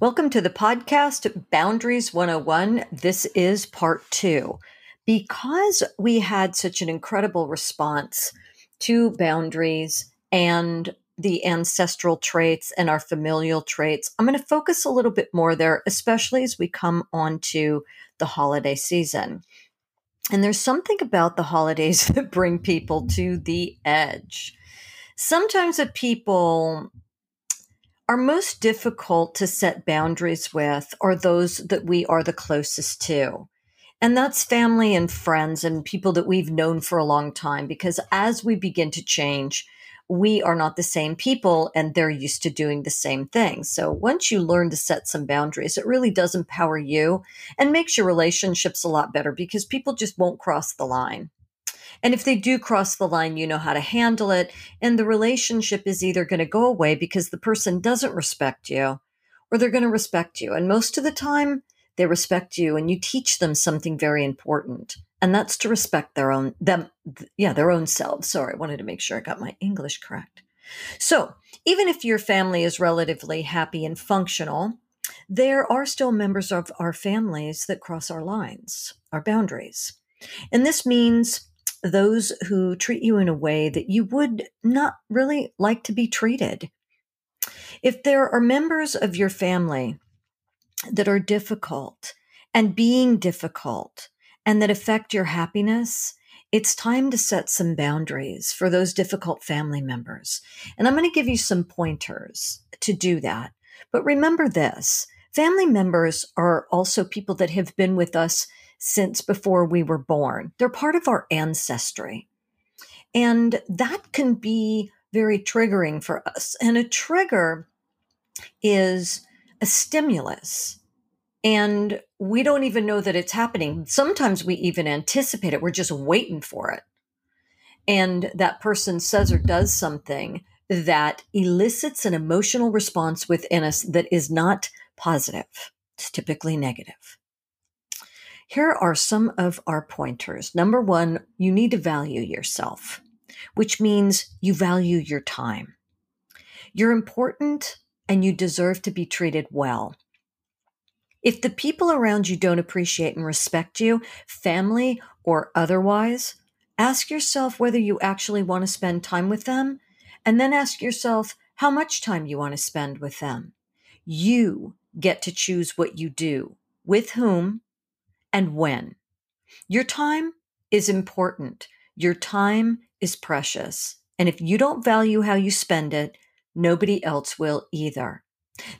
Welcome to the podcast Boundaries 101. This is part two. Because we had such an incredible response to boundaries and the ancestral traits and our familial traits, I'm going to focus a little bit more there, especially as we come on to the holiday season. And there's something about the holidays that bring people to the edge. Sometimes the people are most difficult to set boundaries with are those that we are the closest to. And that's family and friends and people that we've known for a long time. Because as we begin to change, we are not the same people and they're used to doing the same thing. So once you learn to set some boundaries, it really does empower you and makes your relationships a lot better because people just won't cross the line. And if they do cross the line, you know how to handle it. And the relationship is either going to go away because the person doesn't respect you or they're going to respect you. And most of the time, they respect you and you teach them something very important. And that's to respect their own, them, yeah, their own selves. Sorry, I wanted to make sure I got my English correct. So even if your family is relatively happy and functional, there are still members of our families that cross our lines, our boundaries. And this means those who treat you in a way that you would not really like to be treated. If there are members of your family that are difficult and being difficult and that affect your happiness, it's time to set some boundaries for those difficult family members. And I'm going to give you some pointers to do that. But remember this family members are also people that have been with us since before we were born. They're part of our ancestry. And that can be very triggering for us. And a trigger is a stimulus. And we don't even know that it's happening. Sometimes we even anticipate it. We're just waiting for it. And that person says or does something that elicits an emotional response within us that is not positive. It's typically negative. Here are some of our pointers. Number one, you need to value yourself, which means you value your time. You're important and you deserve to be treated well. If the people around you don't appreciate and respect you, family or otherwise, ask yourself whether you actually want to spend time with them, and then ask yourself how much time you want to spend with them. You get to choose what you do, with whom, and when. Your time is important. Your time is precious. And if you don't value how you spend it, nobody else will either.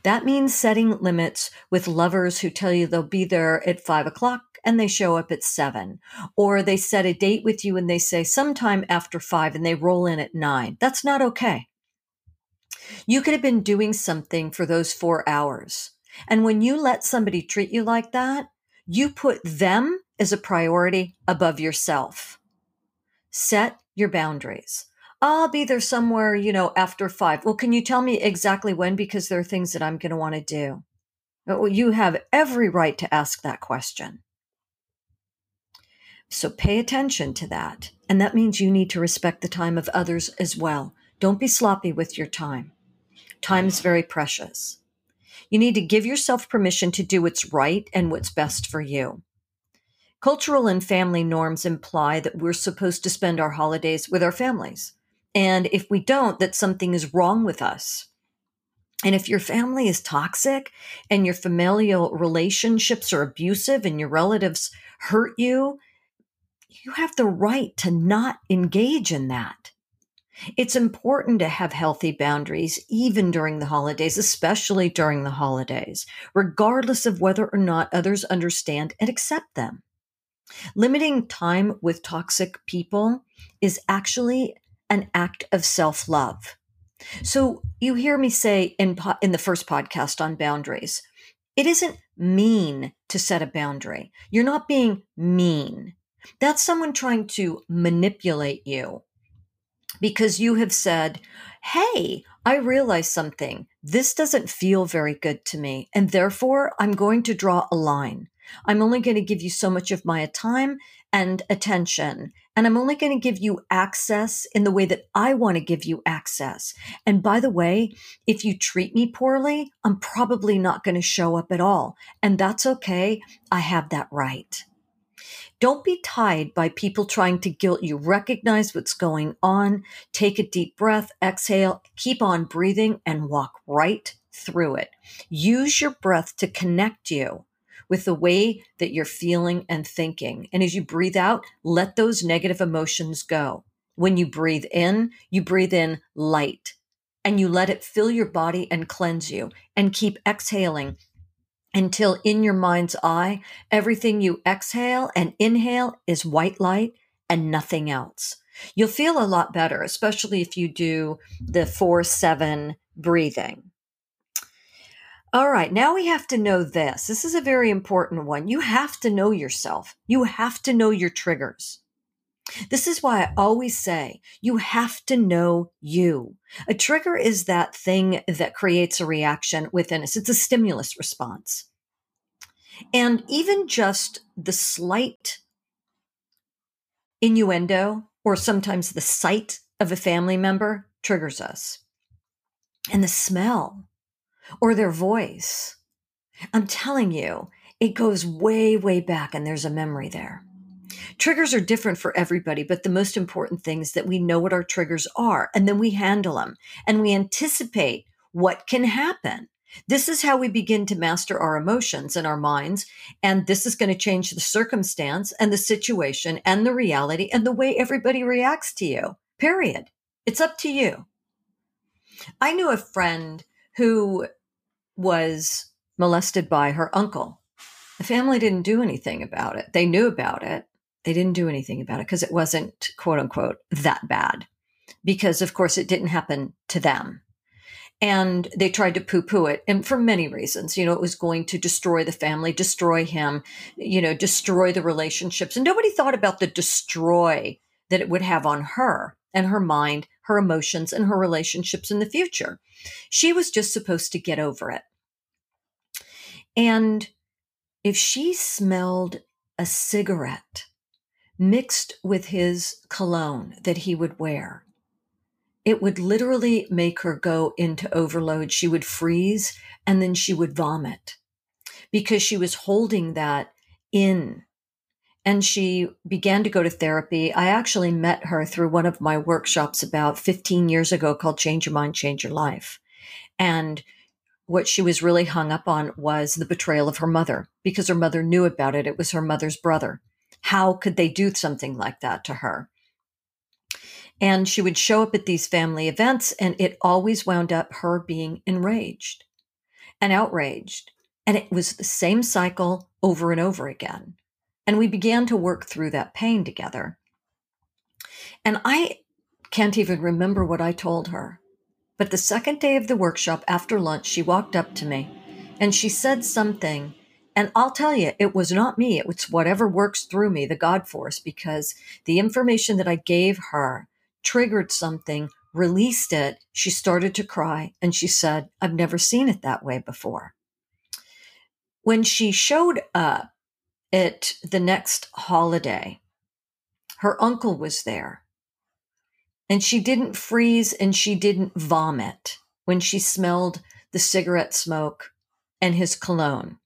That means setting limits with lovers who tell you they'll be there at five o'clock and they show up at seven. Or they set a date with you and they say sometime after five and they roll in at nine. That's not okay. You could have been doing something for those four hours. And when you let somebody treat you like that, you put them as a priority above yourself. Set your boundaries. I'll be there somewhere, you know, after five. Well, can you tell me exactly when? Because there are things that I'm going to want to do. You have every right to ask that question. So pay attention to that. And that means you need to respect the time of others as well. Don't be sloppy with your time. Time is very precious. You need to give yourself permission to do what's right and what's best for you. Cultural and family norms imply that we're supposed to spend our holidays with our families. And if we don't, that something is wrong with us. And if your family is toxic and your familial relationships are abusive and your relatives hurt you, you have the right to not engage in that. It's important to have healthy boundaries, even during the holidays, especially during the holidays, regardless of whether or not others understand and accept them. Limiting time with toxic people is actually an act of self love. So you hear me say in, po- in the first podcast on boundaries, it isn't mean to set a boundary. You're not being mean. That's someone trying to manipulate you because you have said, Hey, I realize something. This doesn't feel very good to me. And therefore, I'm going to draw a line. I'm only going to give you so much of my time and attention. And I'm only going to give you access in the way that I want to give you access. And by the way, if you treat me poorly, I'm probably not going to show up at all. And that's okay. I have that right. Don't be tied by people trying to guilt you. Recognize what's going on. Take a deep breath, exhale, keep on breathing, and walk right through it. Use your breath to connect you with the way that you're feeling and thinking. And as you breathe out, let those negative emotions go. When you breathe in, you breathe in light and you let it fill your body and cleanse you and keep exhaling until in your mind's eye, everything you exhale and inhale is white light and nothing else. You'll feel a lot better, especially if you do the four seven breathing. All right, now we have to know this. This is a very important one. You have to know yourself. You have to know your triggers. This is why I always say you have to know you. A trigger is that thing that creates a reaction within us. It's a stimulus response. And even just the slight innuendo or sometimes the sight of a family member triggers us. And the smell or their voice. I'm telling you, it goes way, way back and there's a memory there. Triggers are different for everybody, but the most important thing is that we know what our triggers are and then we handle them and we anticipate what can happen. This is how we begin to master our emotions and our minds. And this is going to change the circumstance and the situation and the reality and the way everybody reacts to you. Period. It's up to you. I knew a friend who was molested by her uncle. The family didn't do anything about it. They knew about it. They didn't do anything about it because it wasn't, quote unquote, that bad. Because, of course, it didn't happen to them. And they tried to poo poo it. And for many reasons, you know, it was going to destroy the family, destroy him, you know, destroy the relationships. And nobody thought about the destroy that it would have on her and her mind, her emotions, and her relationships in the future. She was just supposed to get over it. And if she smelled a cigarette mixed with his cologne that he would wear, it would literally make her go into overload. She would freeze and then she would vomit because she was holding that in. And she began to go to therapy. I actually met her through one of my workshops about 15 years ago called Change Your Mind, Change Your Life. And what she was really hung up on was the betrayal of her mother because her mother knew about it. It was her mother's brother. How could they do something like that to her? And she would show up at these family events, and it always wound up her being enraged and outraged. And it was the same cycle over and over again. And we began to work through that pain together. And I can't even remember what I told her. But the second day of the workshop after lunch, she walked up to me and she said something. And I'll tell you, it was not me. It was whatever works through me, the God force, because the information that I gave her triggered something, released it. She started to cry and she said, I've never seen it that way before. When she showed up at the next holiday, her uncle was there and she didn't freeze and she didn't vomit when she smelled the cigarette smoke and his cologne.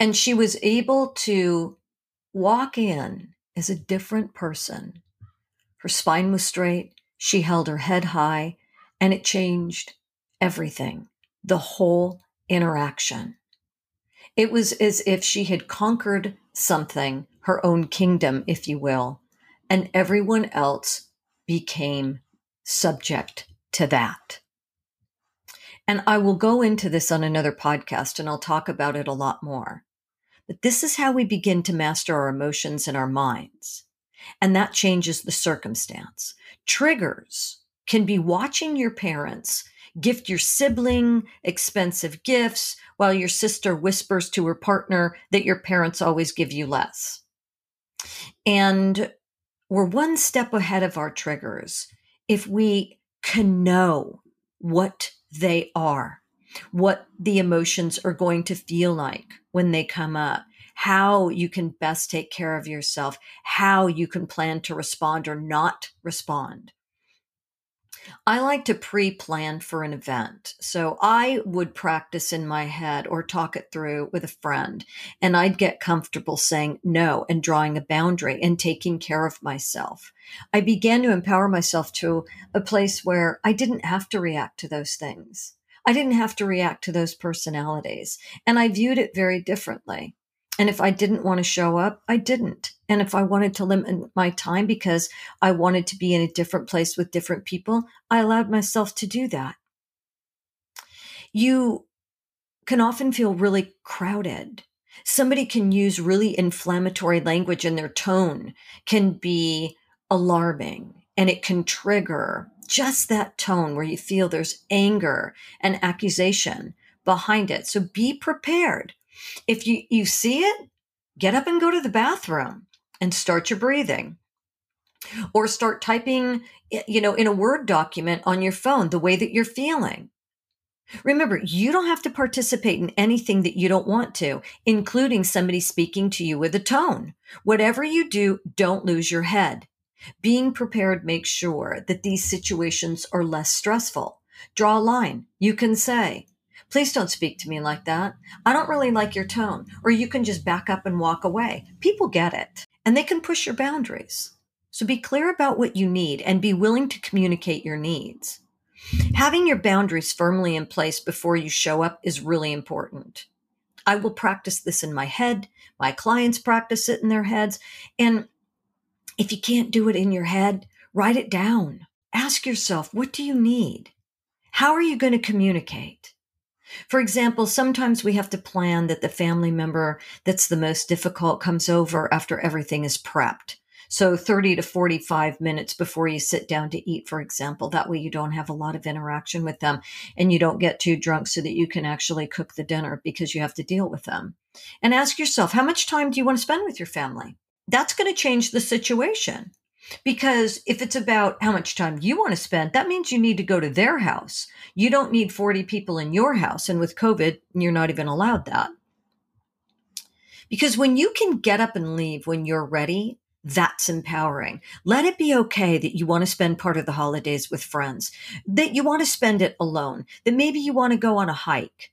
And she was able to walk in as a different person. Her spine was straight, she held her head high, and it changed everything, the whole interaction. It was as if she had conquered something, her own kingdom, if you will, and everyone else became subject to that. And I will go into this on another podcast and I'll talk about it a lot more. This is how we begin to master our emotions and our minds. And that changes the circumstance. Triggers can be watching your parents gift your sibling expensive gifts while your sister whispers to her partner that your parents always give you less. And we're one step ahead of our triggers if we can know what they are, what the emotions are going to feel like when they come up, how you can best take care of yourself, how you can plan to respond or not respond. I like to pre plan for an event. So I would practice in my head or talk it through with a friend, and I'd get comfortable saying no and drawing a boundary and taking care of myself. I began to empower myself to a place where I didn't have to react to those things. I didn't have to react to those personalities. And I viewed it very differently. And if I didn't want to show up, I didn't. And if I wanted to limit my time because I wanted to be in a different place with different people, I allowed myself to do that. You can often feel really crowded. Somebody can use really inflammatory language and their tone can be alarming and it can trigger just that tone where you feel there's anger and accusation behind it. So be prepared if you, you see it, get up and go to the bathroom and start your breathing. Or start typing, you know, in a Word document on your phone the way that you're feeling. Remember, you don't have to participate in anything that you don't want to, including somebody speaking to you with a tone. Whatever you do, don't lose your head. Being prepared makes sure that these situations are less stressful. Draw a line. You can say, Please don't speak to me like that. I don't really like your tone. Or you can just back up and walk away. People get it and they can push your boundaries. So be clear about what you need and be willing to communicate your needs. Having your boundaries firmly in place before you show up is really important. I will practice this in my head. My clients practice it in their heads. And if you can't do it in your head, write it down. Ask yourself, what do you need? How are you going to communicate? For example, sometimes we have to plan that the family member that's the most difficult comes over after everything is prepped. So 30 to 45 minutes before you sit down to eat, for example. That way you don't have a lot of interaction with them and you don't get too drunk so that you can actually cook the dinner because you have to deal with them. And ask yourself, how much time do you want to spend with your family? That's going to change the situation. Because if it's about how much time you want to spend, that means you need to go to their house. You don't need 40 people in your house. And with COVID, you're not even allowed that. Because when you can get up and leave when you're ready, that's empowering. Let it be okay that you want to spend part of the holidays with friends, that you want to spend it alone, that maybe you want to go on a hike.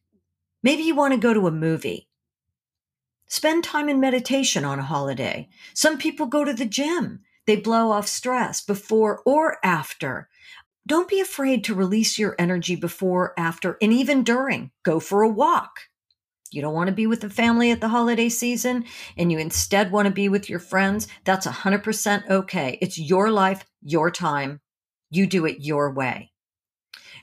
Maybe you want to go to a movie. Spend time in meditation on a holiday. Some people go to the gym. They blow off stress before or after. Don't be afraid to release your energy before, after, and even during. Go for a walk. You don't want to be with the family at the holiday season and you instead want to be with your friends. That's 100% okay. It's your life, your time. You do it your way.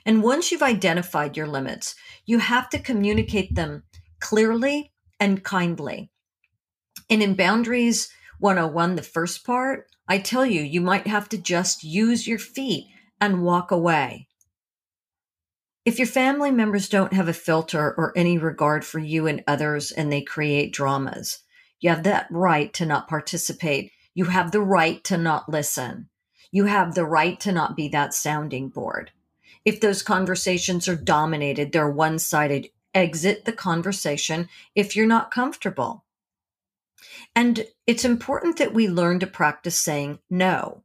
And once you've identified your limits, you have to communicate them clearly and kindly. And in boundaries 101, the first part, I tell you, you might have to just use your feet and walk away. If your family members don't have a filter or any regard for you and others and they create dramas, you have that right to not participate. You have the right to not listen. You have the right to not be that sounding board. If those conversations are dominated, they're one sided, exit the conversation if you're not comfortable. And it's important that we learn to practice saying no.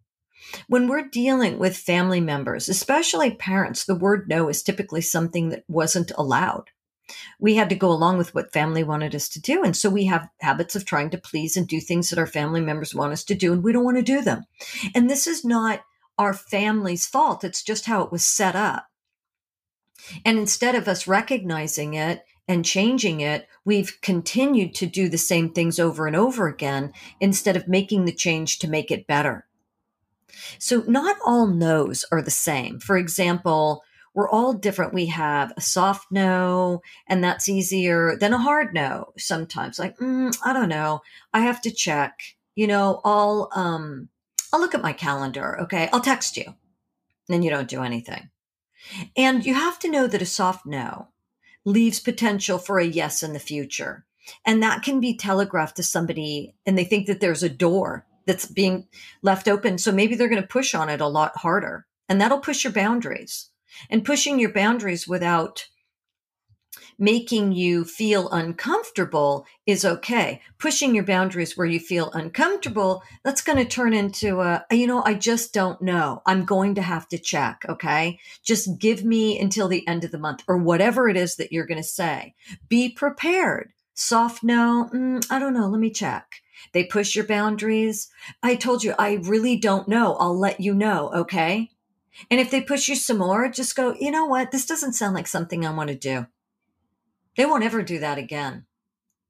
When we're dealing with family members, especially parents, the word no is typically something that wasn't allowed. We had to go along with what family wanted us to do. And so we have habits of trying to please and do things that our family members want us to do, and we don't want to do them. And this is not our family's fault, it's just how it was set up. And instead of us recognizing it and changing it, we've continued to do the same things over and over again instead of making the change to make it better. So, not all no's are the same. For example, we're all different. We have a soft no, and that's easier than a hard no sometimes. Like, mm, I don't know. I have to check. You know, I'll um I'll look at my calendar, okay? I'll text you. And Then you don't do anything. And you have to know that a soft no leaves potential for a yes in the future. And that can be telegraphed to somebody and they think that there's a door that's being left open. So maybe they're going to push on it a lot harder and that'll push your boundaries and pushing your boundaries without making you feel uncomfortable is okay. Pushing your boundaries where you feel uncomfortable, that's going to turn into a, you know, I just don't know. I'm going to have to check. Okay. Just give me until the end of the month or whatever it is that you're going to say. Be prepared. Soft no. Mm, I don't know. Let me check. They push your boundaries. I told you, I really don't know. I'll let you know. Okay. And if they push you some more, just go, you know what? This doesn't sound like something I want to do. They won't ever do that again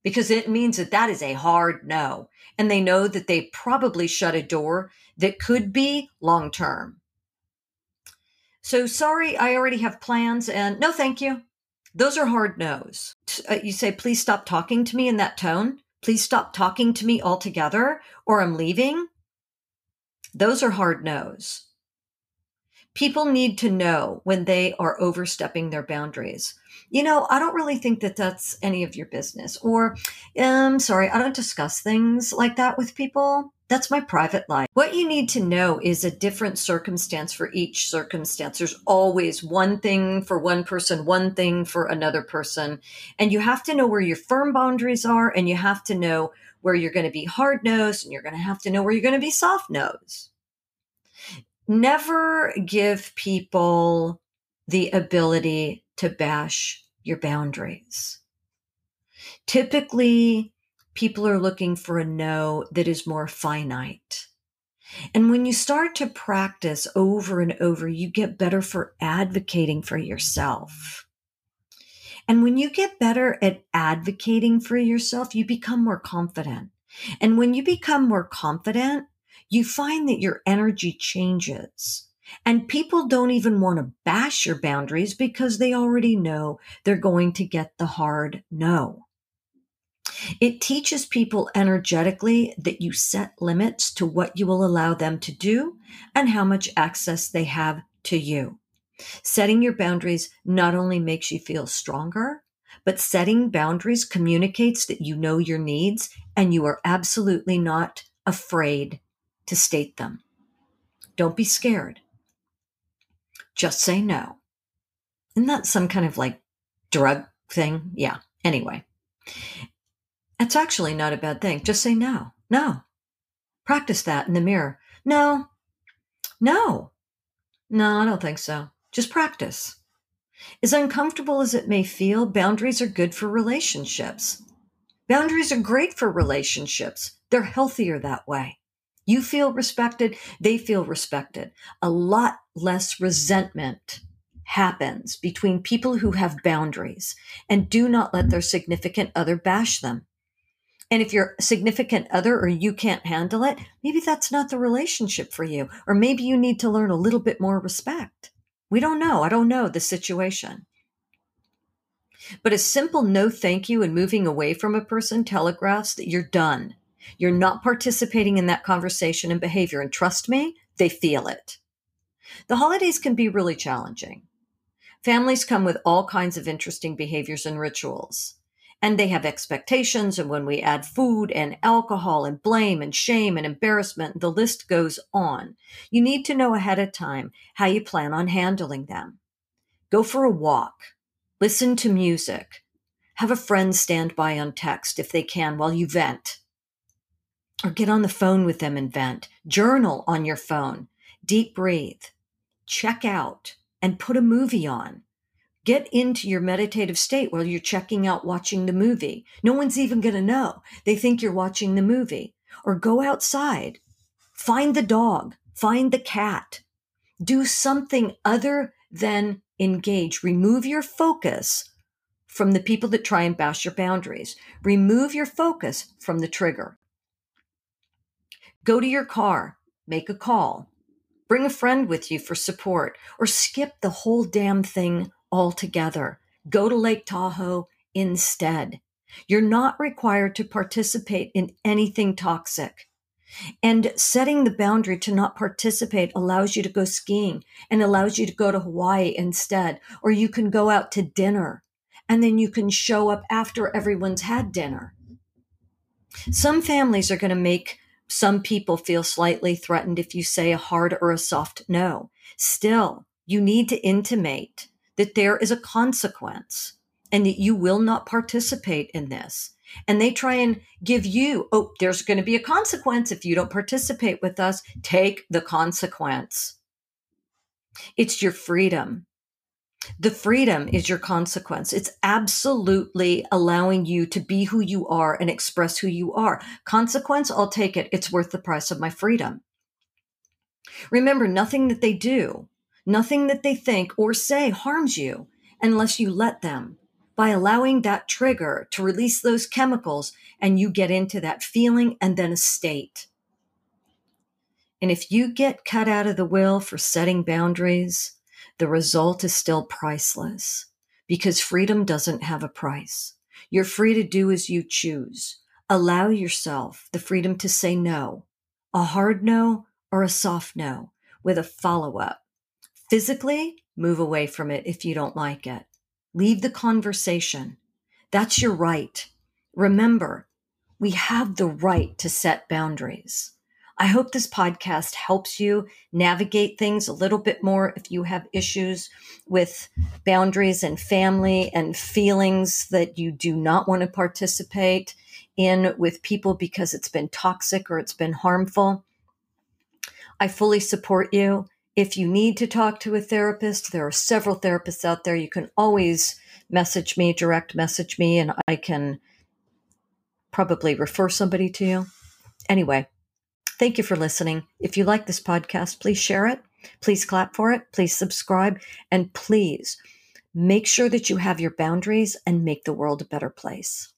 because it means that that is a hard no. And they know that they probably shut a door that could be long term. So sorry, I already have plans and no, thank you. Those are hard no's. Uh, you say, please stop talking to me in that tone. Please stop talking to me altogether or I'm leaving. Those are hard no's. People need to know when they are overstepping their boundaries you know, I don't really think that that's any of your business. Or, um, sorry, I don't discuss things like that with people. That's my private life. What you need to know is a different circumstance for each circumstance. There's always one thing for one person, one thing for another person. And you have to know where your firm boundaries are and you have to know where you're going to be hard nosed and you're going to have to know where you're going to be soft nosed. Never give people the ability to bash your boundaries. Typically, people are looking for a no that is more finite. And when you start to practice over and over, you get better for advocating for yourself. And when you get better at advocating for yourself, you become more confident. And when you become more confident, you find that your energy changes. And people don't even want to bash your boundaries because they already know they're going to get the hard no. It teaches people energetically that you set limits to what you will allow them to do and how much access they have to you. Setting your boundaries not only makes you feel stronger, but setting boundaries communicates that you know your needs and you are absolutely not afraid to state them. Don't be scared just say no. Isn't that some kind of like drug thing? Yeah. Anyway, it's actually not a bad thing. Just say no. No. Practice that in the mirror. No. No. No, I don't think so. Just practice. As uncomfortable as it may feel, boundaries are good for relationships. Boundaries are great for relationships. They're healthier that way. You feel respected, they feel respected. A lot less resentment happens between people who have boundaries and do not let their significant other bash them. And if your significant other or you can't handle it, maybe that's not the relationship for you. Or maybe you need to learn a little bit more respect. We don't know. I don't know the situation. But a simple no thank you and moving away from a person telegraphs that you're done. You're not participating in that conversation and behavior. And trust me, they feel it. The holidays can be really challenging. Families come with all kinds of interesting behaviors and rituals. And they have expectations. And when we add food and alcohol and blame and shame and embarrassment, the list goes on. You need to know ahead of time how you plan on handling them. Go for a walk. Listen to music. Have a friend stand by on text if they can while you vent or get on the phone with them and vent. Journal on your phone. Deep breathe. Check out and put a movie on. Get into your meditative state while you're checking out watching the movie. No one's even going to know. They think you're watching the movie. Or go outside. Find the dog. Find the cat. Do something other than engage. Remove your focus from the people that try and bash your boundaries. Remove your focus from the trigger. Go to your car, make a call, bring a friend with you for support, or skip the whole damn thing altogether. Go to Lake Tahoe instead. You're not required to participate in anything toxic. And setting the boundary to not participate allows you to go skiing and allows you to go to Hawaii instead. Or you can go out to dinner and then you can show up after everyone's had dinner. Some families are going to make some people feel slightly threatened if you say a hard or a soft no. Still, you need to intimate that there is a consequence. and that you will not participate in this. And they try and give you, oh, there's going to be a consequence if you don't participate with us. Take the consequence. It's your freedom. The freedom is your consequence. It's absolutely allowing you to be who you are and express who you are. Consequence, I'll take it. It's worth the price of my freedom. Remember, nothing that they do, nothing that they think or say harms you unless you let them by allowing that trigger to release those chemicals and you get into that feeling and then a state. And if you get cut out of the will for setting boundaries, the result is still priceless because freedom doesn't have a price. You're free to do as you choose. Allow yourself the freedom to say no, a hard no or a soft no with a follow up. Physically, move away from it if you don't like it. Leave the conversation. That's your right. Remember, we have the right to set boundaries. I hope this podcast helps you navigate things a little bit more if you have issues with boundaries and family and feelings that you do not want to participate in with people because it's been toxic or it's been harmful. I fully support you. If you need to talk to a therapist, there are several therapists out there. You can always message me, direct message me, and I can probably refer somebody to you. Anyway, Thank you for listening. If you like this podcast, please share it. Please clap for it. Please subscribe. And please make sure that you have your boundaries and make the world a better place.